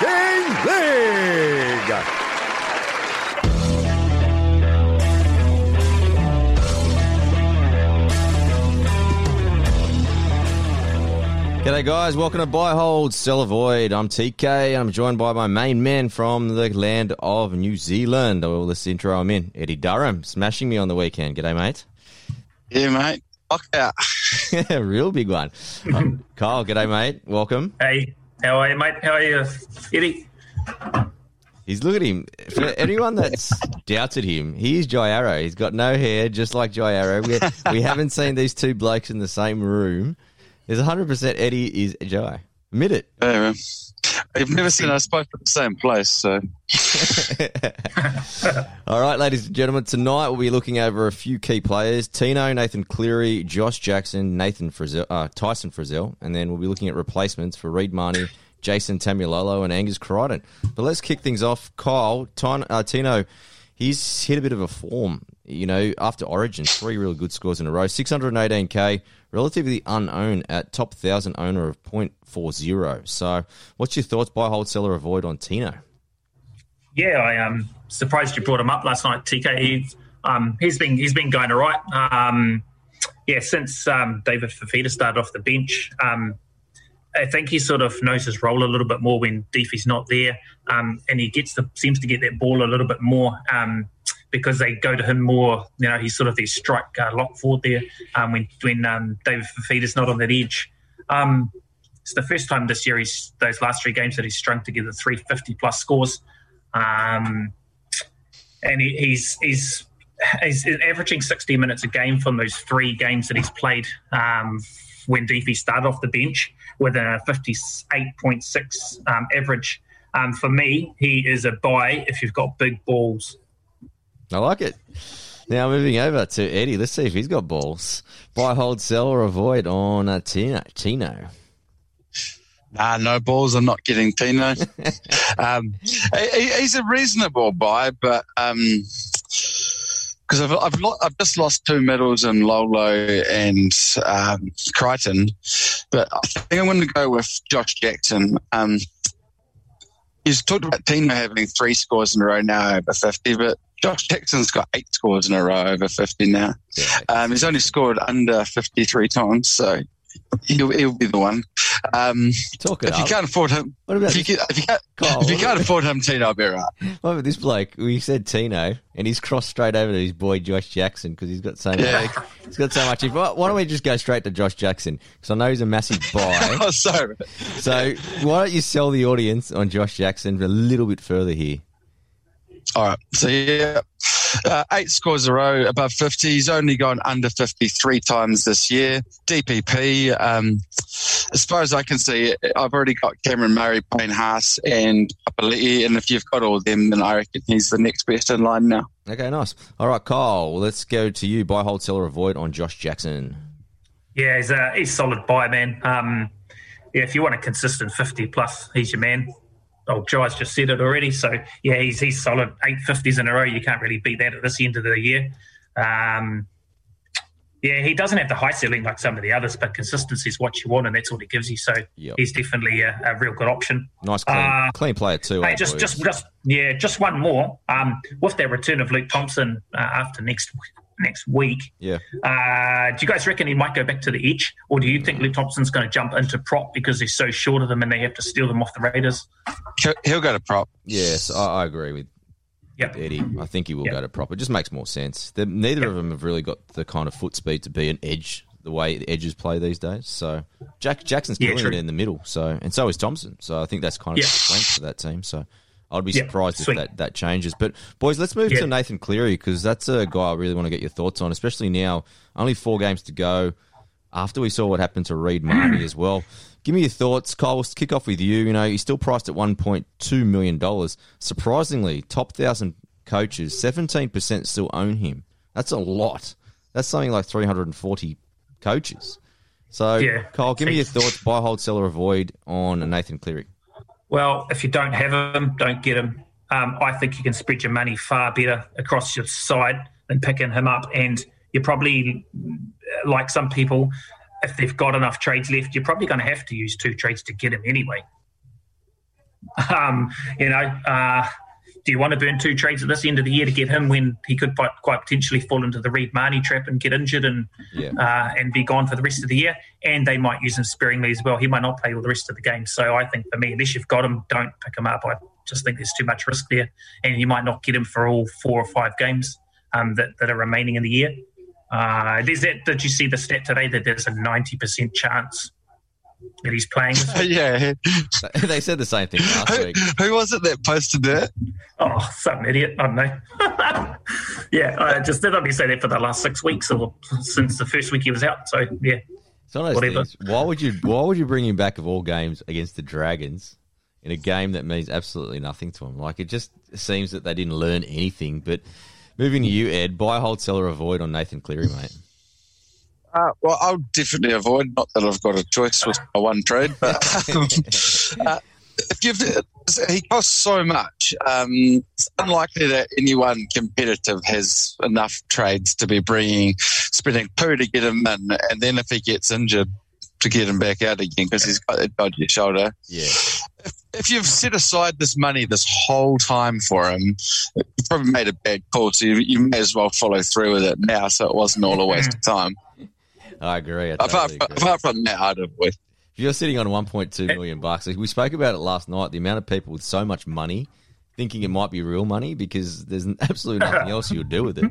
Talking League. G'day, guys. Welcome to Buy, Hold, Sell, Avoid. I'm TK. and I'm joined by my main man from the land of New Zealand. Well, this intro I'm in, Eddy Durham, smashing me on the weekend. G'day, mate. Yeah, mate. Fuck out. Real big one. Uh, Kyle, g'day, mate. Welcome. Hey, how are you, mate? How are you, Eddy? He's look at him. For anyone that's doubted him, he's Jai Arrow. He's got no hair, just like Jai Arrow. We, we haven't seen these two blokes in the same room. There's 100% Eddy is Jai. Admit it. Yeah, man. I've never seen us both at the same place, so All right, ladies and gentlemen, tonight we'll be looking over a few key players: Tino, Nathan Cleary, Josh Jackson, Nathan Frizzell, uh, Tyson Frizzell, and then we'll be looking at replacements for Reed Mahoney, Jason Taumalolo, and Angus Crichton. But let's kick things off. Kyle, Tin- uh, Tino, he's hit a bit of a form. You know, after Origin, three really good scores in a row, 618k, relatively unowned at top thousand owner of 0.40. So, what's your thoughts? Buy, hold, sell, or avoid on Tino? Yeah, I am um, surprised you brought him up last night, TK. He's, um, he's been he's been going all right. Um, yeah, since um, David Fifita started off the bench, um, I think he sort of knows his role a little bit more when Deefy's not there, um, and he gets the seems to get that ball a little bit more um, because they go to him more. You know, he's sort of their strike uh, lock forward there um, when when um, David Fifita's not on that edge. Um, it's the first time this year he's those last three games that he's strung together 350 plus scores, um, and he, he's he's he's averaging 60 minutes a game from those three games that he's played um, when Deefy started off the bench with a 58.6 um, average. Um, for me, he is a buy if you've got big balls. I like it. Now moving over to Eddy. Let's see if he's got balls. Buy, hold, sell, or avoid on uh, Tino. Tino. nah, no balls. I'm not getting Tino. um, he, he's a reasonable buy, but because I've I've, lo- I've just lost two medals in Lolo and um, Crichton, but I think I'm going to go with Josh Jackson. Um, he's talked about Tino having three scores in a row now over 50, but Josh Jackson's got eight scores in a row over 50 now. Yeah. Um, he's only scored under 53 times, so he'll, he'll be the one. Um, Talk it if you can't afford him, What about if you, can, if you can't, Carl, if you can't afford him, Tino, I'll be right. What about this bloke? We said Tino, and he's crossed straight over to his boy Josh Jackson because he's got so much. Yeah. He's got so much. Why why don't we just go straight to Josh Jackson? Because I know he's a massive buy. Oh, sorry. so why don't you sell the audience on Josh Jackson a little bit further here? All right. So, yeah, uh, eight scores a row above 50. He's only gone under 53 times this year. DPP, um, as far as I can see, I've already got Cameron Murray, Payne Haas, and Papali'i. And if you've got all of them, then I reckon he's the next best in line now. Okay, nice. All right, Kyle. Let's go to you. Buy, hold, sell, or avoid on Josh Jackson. Yeah, he's a he's solid buy, man. Um, yeah, if you want a consistent 50 plus, he's your man. Oh, Jai's just said it already. So, yeah, he's he's solid. Eight fifties in a row. You can't really beat that at this end of the year. Um, yeah, he doesn't have the high ceiling like some of the others, but consistency is what you want, and that's what he gives you. So Yep. he's definitely a, a real good option. Nice, clean, Uh, clean player too. Hey, just, boys? just, just, yeah, just one more. Um, with the return of Luke Thompson uh, after next next week, yeah. uh, do you guys reckon he might go back to the edge, or do you think Luke Thompson's going to jump into prop because he's so short of them and they have to steal them off the Raiders? He'll- He'll go to prop. Yes, I, I agree with Yep. Eddy. I think he will Yep. go to prop. It just makes more sense. The, neither of them have really got the kind of foot speed to be an edge the way the edges play these days. So Jack Jackson's Yeah, killing true. it in the middle. So and so is Thompson. So I think that's kind of Yeah. the strength for that team. So I'd be Yeah, surprised sweet. if that, that changes. But boys, let's move Yeah. to Nathan Cleary because that's a guy I really want to get your thoughts on, especially now. Only four games to go. After we saw what happened to Reed Mahoney as well. Give me your thoughts, Kyle. We'll kick off with you. You know, he's still priced at one point two million dollars. Surprisingly, top thousand coaches, seventeen percent still own him. That's a lot. That's something like three hundred and forty coaches. So, Yeah. Kyle, give me your thoughts. Buy, hold, sell, or avoid on Nathan Cleary. Well, if you don't have them, don't get them. Um, I think you can spread your money far better across your side than picking him up. And you're probably, uh, like some people, if they've got enough trades left, you're probably going to have to use two trades to get him anyway. Um, you know, uh, do you want to burn two trades at this end of the year to get him when he could quite, quite potentially fall into the Reed Mahoney trap and get injured and Yeah. uh, and be gone for the rest of the year? And they might use him sparingly as well. He might not play all the rest of the game. So I think for me, unless you've got him, don't pick him up. I just think there's too much risk there, and you might not get him for all four or five games um, that, that are remaining in the year. Uh, there's that. Did you see the stat today that there's a 90% chance that he's playing? yeah. they said the same thing last Who, week. who was it that posted that? Oh, some idiot. I don't know. yeah, I just did only say that for the last six weeks or since the first week he was out. So, yeah. It's one of those Whatever. things. Why would you? Why would you bring him back of all games against the Dragons in a game that means absolutely nothing to him? Like it just seems that they didn't learn anything. But moving to you, Ed, buy, hold, sell, or avoid on Nathan Cleary, mate. Uh, well, I'll definitely avoid. Not that I've got a choice with my one trade, but uh, if you've, he costs so much. Um, it's unlikely that anyone competitive has enough trades to be bringing, spending two to get him in, and then if he gets injured, to get him back out again because he's got a dodgy shoulder. Yeah, If you've set aside this money this whole time for him, you probably made a bad call. So you, you may as well follow through with it now, so it wasn't all a waste of time. I agree. I Apart, totally from, agree. apart from that, I'd avoid. If you're sitting on 1.2 million bucks, we spoke about it last night. The amount of people with so much money thinking it might be real money because there's absolutely nothing else you would do with it.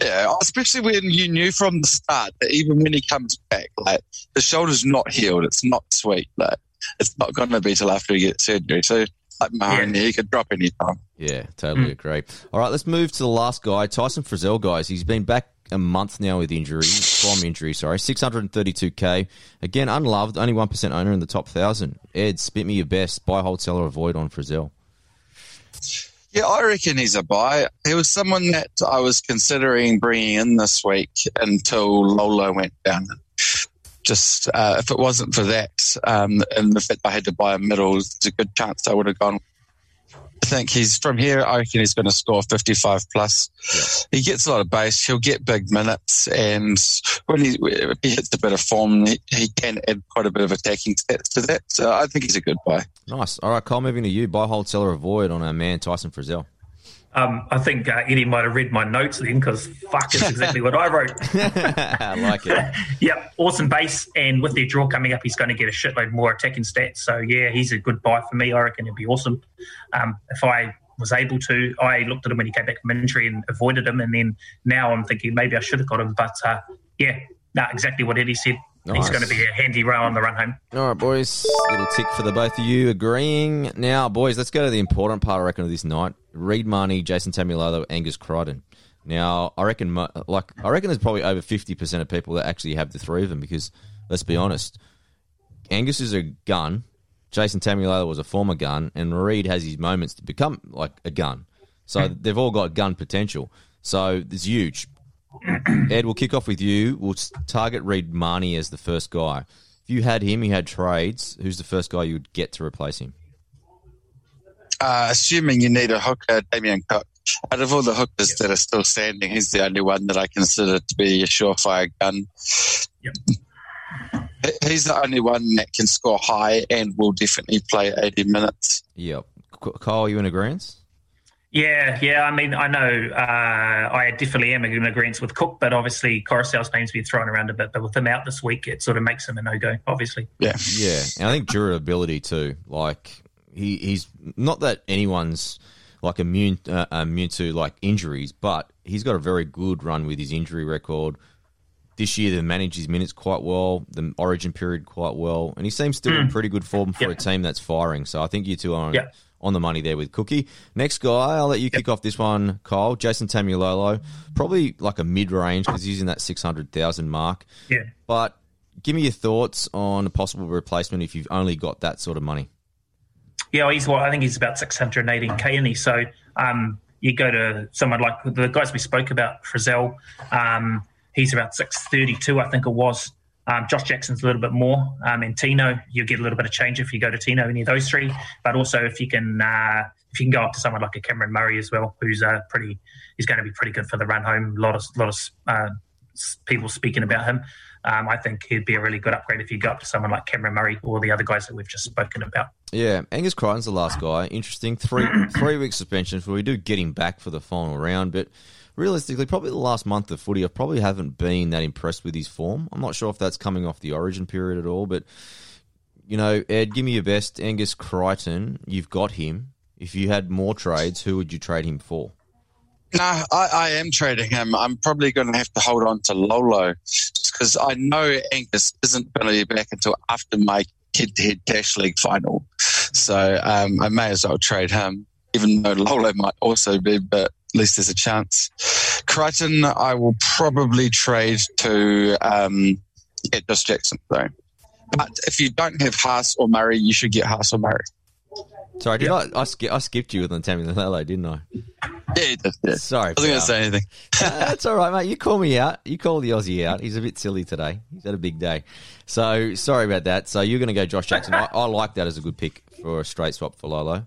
Yeah, especially when you knew from the start that even when he comes back, like the shoulder's not healed, it's not sweet. Like it's not going to be till after he gets surgery. So like Mahoney, he could drop any time. Yeah, totally hmm. agree. All right, let's move to the last guy, Tyson Frizzell, guys. He's been back a month now with injury, from injury, sorry. 632k. Again, unloved, only 1% owner in the top 1,000. Ed, spit me your best. Buy, hold, sell, or avoid on Frizzell. Yeah, I reckon he's a buy. He was someone that I was considering bringing in this week until Lolo went down. Just uh, if it wasn't for that, um, and the fact I had to buy a middle, there's a good chance I would have gone. I think he's from here. I reckon he's going to score 55 plus. He gets a lot of base. He'll get big minutes, and when he, he hits a bit of form, he, he can add quite a bit of attacking stats to that. So I think he's a good buy. Nice. All right, Cole, moving to you. Buy, hold, sell, or avoid on our man, Tyson Frizzell. Um, I think uh, Eddy might have read my notes then because fuck, it's exactly what I wrote. I like it. yep, awesome base, and with their draw coming up, he's going to get a shitload more attacking stats. So yeah, he's a good buy for me. I reckon it'd be awesome. Um, if I was able to, I looked at him when he came back from injury and avoided him, and then now I'm thinking maybe I should have got him. But uh, yeah, no, exactly what Eddy said. Nice. He's going to be a handy rail on the run home. All right, boys. Little tick for the both of you agreeing. Now, boys, let's go to the important part, I reckon, of this night. Reed Mahoney, Jason Taumalolo, Angus Crichton. Now, I reckon, like, I reckon there's probably over 50% of people that actually have the three of them because, let's be honest, Angus is a gun. Jason Taumalolo was a former gun, and Reed has his moments to become like a gun. So hmm. they've all got gun potential. So it's huge. Ed, we'll kick off with you. We'll target Reed Mahoney as the first guy. If you had him, you had trades. Who's the first guy you would get to replace him? uh, assuming you need a hooker, Damien Cook. Out of all the hookers that are still standing, he's the only one that I consider to be a surefire gun. Yep. He's the only one that can score high and will definitely play 80 minutes. Yep. K- Kyle, you in agreement? Yeah, yeah. I mean, I know uh, I definitely am in agreement with Cook, but obviously Koroisau's name's been thrown around a bit. But with him out this week, it sort of makes him a no go. Obviously, Yeah. Yeah, and I think durability too. Like he, he's not that anyone's like immune uh, immune to like injuries, but he's got a very good run with his injury record. This year, they managed his minutes quite well, the Origin period quite well, and he seems still in pretty good form for Yeah. a team that's firing. So I think you two are on, Yeah. On the money there with Cookie. Next guy, I'll let you kick off this one, Kyle. Jason Taumalolo, probably like a mid range because he's in that six hundred thousand mark yeah. but give me your thoughts on a possible replacement if you've only got that sort of money. Yeah, he's what I think he's about 618k, and he so um, you go to someone like the guys we spoke about, Frizzell. Um, he's about 632, I think it was. Um, Josh Jackson's a little bit more, um, and Tino, you get a little bit of change if you go to Tino, any of those three. But also, if you can, uh, if you can go up to someone like a Cameron Murray as well, who's uh, pretty, he's going to be pretty good for the run home. A lot of, lot of uh, people speaking about him. Um, I think he'd be a really good upgrade if you go up to someone like Cameron Murray or the other guys that we've just spoken about. Yeah, Angus Crichton's the last guy. Interesting. Three three week suspension. We do get him back for the final round, but realistically, probably the last month of footy, I probably haven't been that impressed with his form. I'm not sure if that's coming off the origin period at all, but you know, Ed, give me your best. Angus Crichton, you've got him. If you had more trades, who would you trade him for? No, I, I am trading him. I'm probably going to have to hold on to Lolo because I know Angus isn't going to be back until after my head-to-head cash league final. So um, I may as well trade him, even though Lolo might also be, but at least there's a chance. Crichton, I will probably trade to um, yeah, Josh Jackson though. But if you don't have Haas or Murray, you should get Haas or Murray. Sorry, did I, I, sk- I skipped you with the Tammy Lalo, didn't I? Yeah, you did, yeah. Sorry. I wasn't going to say anything. Uh, that's all right, mate. You call me out. You call the Aussie out. He's a bit silly today. He's had a big day. So sorry about that. So you're going to go Josh Jackson. I, I like that as a good pick for a straight swap for Lolo.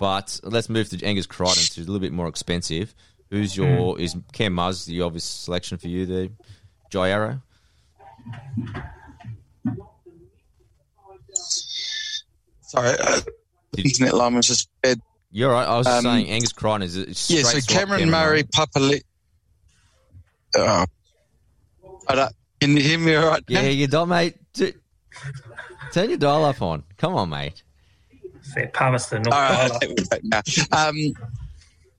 But let's move to Angus Crichton, who's a little bit more expensive. Who's your is Cam Muzz the obvious selection for you there? Jai Arrow. Sorry, uh, internet line was just bad. You're right. I was Um, saying Angus Crichton is Yeah, so swap Cameron Murray, Papali. Oh. Can you hear me all right? Yeah, you don't, mate. Turn your dial up on. Come on, mate. Fair Palmerston, North All right, Island. I'll take it back now. Um,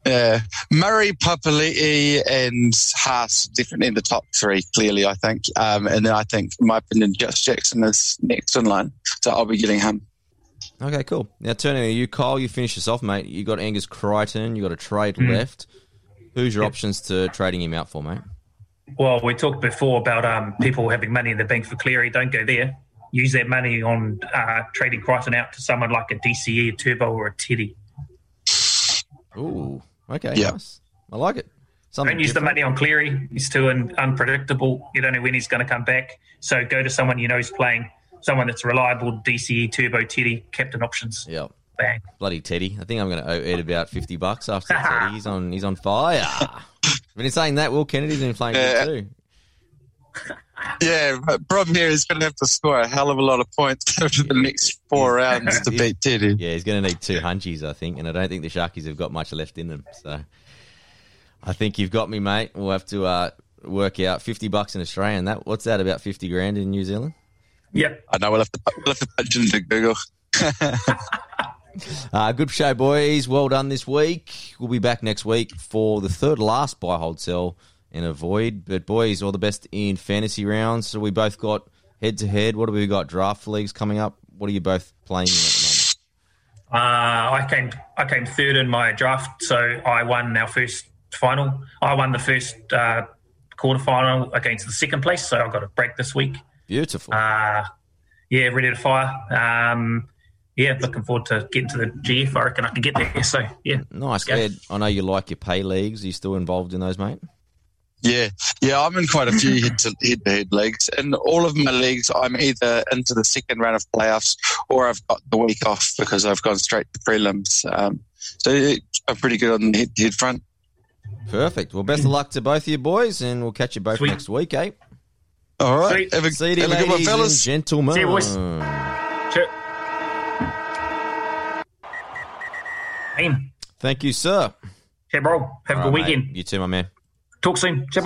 yeah, Murray, Papali'i, and Haas definitely in the top three, clearly, I think. Um, and then I think, in my opinion, Josh Jackson is next in line. So I'll be getting him. Okay, cool. Now turning to you, Kyle. You finish this off, mate. You got Angus Crichton. You got a trade Hmm. left. Who's your options to trading him out for, mate? Well, we talked before about um, people having money in the bank for Cleary. Don't go there. Use that money on uh, trading Crichton out to someone like a DCE, a Turbo, or a Teddy. Ooh, okay, Yeah. nice. I like it. Something Don't use the money on Cleary. He's too un- unpredictable. You don't know when he's going to come back. So go to someone you know is playing, someone that's reliable, DCE, Turbo, Teddy, captain options. Yeah, Bang. bloody Teddy. I think I'm going to owe Ed about fifty bucks after Teddy. He's on. He's on fire. But in saying that, Will Kennedy's been playing Yeah. good too. Yeah, but problem here is going to have to score a hell of a lot of points over the next four rounds to beat Teddy. Yeah, he's going to need two hunchies, I think, and I don't think the Sharkies have got much left in them. So I think you've got me, mate. We'll have to uh, work out fifty bucks in Australian. That what's that? About fifty grand in New Zealand. Yep. I know we'll have to, we'll have to punch into Google. Uh, good show, boys. Well done this week. We'll be back next week for the third last buy, hold, sell, and avoid. But, boys, all the best in fantasy rounds. So, we both got head to head. What have we got? Draft leagues coming up. What are you both playing in at the moment? Uh, I came I came third in my draft, so I won our first final. I won the first uh, quarter final against the second place, so I got a break this week. Beautiful. Uh, yeah, ready to fire. Um, yeah, looking forward to getting to the GF. I reckon I can get there. So yeah, nice. go. Ed, I know you like your pay leagues. Are you still involved in those, mate? Yeah, yeah, I'm in quite a few head to head to head leagues, and all of my leagues, I'm either into the second round of playoffs or I've got the week off because I've gone straight to prelims. Um, so I'm pretty good on the head to head front. Perfect. Well, best of luck to both of you boys, and we'll catch you both Sweet. next week, eh? All right, Sweet. have a, See you, have a good one, ladies and gentlemen. See you, boys. sure. Thank you, sir. Okay, bro. Have a good right, mate. weekend. You too, my man. Talk soon. Ciao,